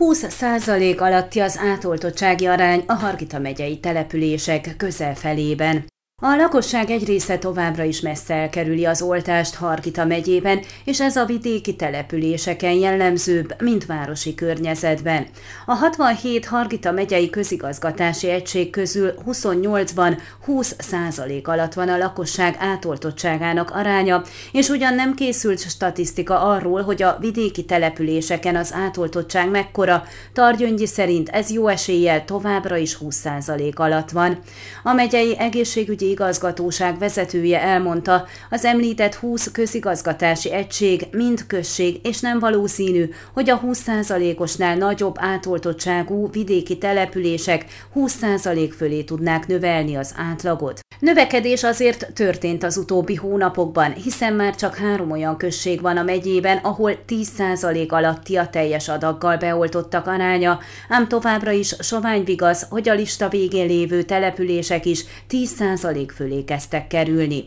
20% alatti az átoltottsági arány a Hargita megyei települések közel felében. A lakosság egy része továbbra is messze elkerüli az oltást Hargita megyében, és ez a vidéki településeken jellemzőbb, mint városi környezetben. A 67 Hargita megyei közigazgatási egység közül 28-ban 20 százalék alatt van a lakosság átoltottságának aránya, és ugyan nem készült statisztika arról, hogy a vidéki településeken az átoltottság mekkora, Targyöngyi szerint ez jó eséllyel továbbra is 20 százalék alatt van. A megyei egészségügyi igazgatóság vezetője elmondta, az említett 20 közigazgatási egység mind község, és nem valószínű, hogy a 20%-osnál nagyobb átoltottságú vidéki települések 20% fölé tudnák növelni az átlagot. Növekedés azért történt az utóbbi hónapokban, hiszen már csak három olyan község van a megyében, ahol 10% alatti a teljes adaggal beoltottak aránya, ám továbbra is sovány vigaz, hogy a lista végén lévő települések is 10% fölé kezdtek kerülni.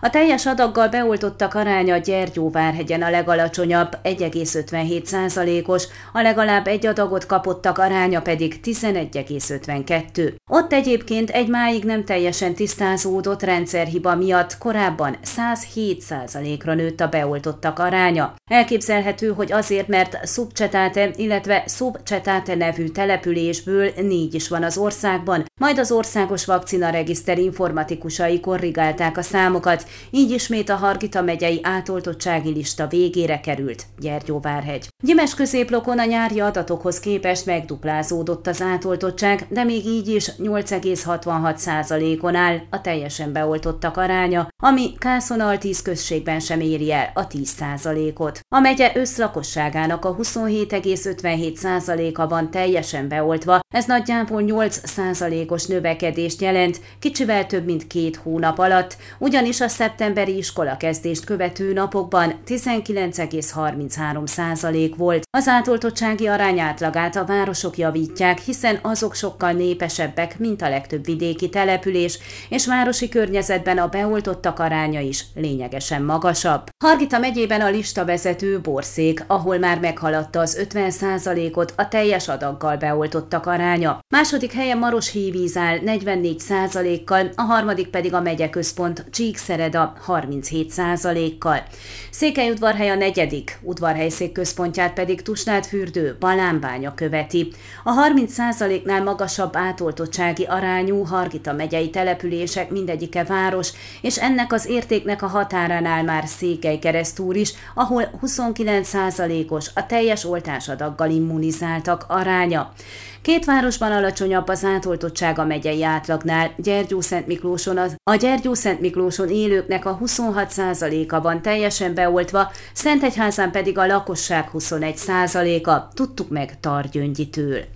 A teljes adaggal beoltottak aránya Gyergyóvárhegyen a legalacsonyabb, 1,57%-os, a legalább egy adagot kapottak aránya pedig 11,52. Ott egyébként egy máig nem teljesen tisztázódott rendszerhiba miatt korábban 107%-ra nőtt a beoltottak aránya. Elképzelhető, hogy azért, mert Szubcsetáte, illetve Szubcsetáte nevű településből négy is van az országban, majd az országos vakcina regiszter informatikusai korrigálták a számokat, így ismét a Hargita megyei átoltottsági lista végére került Gyergyóvárhegy. Gyimes középlokon a nyári adatokhoz képest megduplázódott az átoltottság, de még így is 8,66%-on áll a teljesen beoltottak aránya, ami Kászonal 10 községben sem éri el a 10%-ot. A megye összlakosságának a 27,57%-a van teljesen beoltva, ez nagyjából 8%-os növekedést jelent, kicsivel több mint két hónap alatt, ugyanis a szeptemberi iskolakezdést követő napokban 19,33 százalék volt. Az átoltottsági arány átlagát a városok javítják, hiszen azok sokkal népesebbek, mint a legtöbb vidéki település, és városi környezetben a beoltottak aránya is lényegesen magasabb. Hargita megyében a lista vezető Borszék, ahol már meghaladta az 50 százalékot a teljes adaggal beoltottak aránya. Második helyen Maros Hívíz áll 44 százalékkal, a harmadik pedig a megye központ Csíkszered Szereda 37%-kal. Székelyudvarhely a negyedik, udvarhelyszék központját pedig Tusnádfürdő, Balánbánya követi. A 30%-nál magasabb átoltottsági arányú Hargita megyei települések mindegyike város, és ennek az értéknek a határánál már Székely keresztúr is, ahol 29%-os a teljes oltásadaggal immunizáltak aránya. Két városban alacsonyabb az átoltottság a megyei átlagnál. Gyergyó-Szent Miklóson az, a Gyergyó-Szent Miklóson élőknek a 26%-a van teljesen beoltva, Szentegyházán pedig a lakosság 21%-a. Tudtuk meg Targyöngyitől.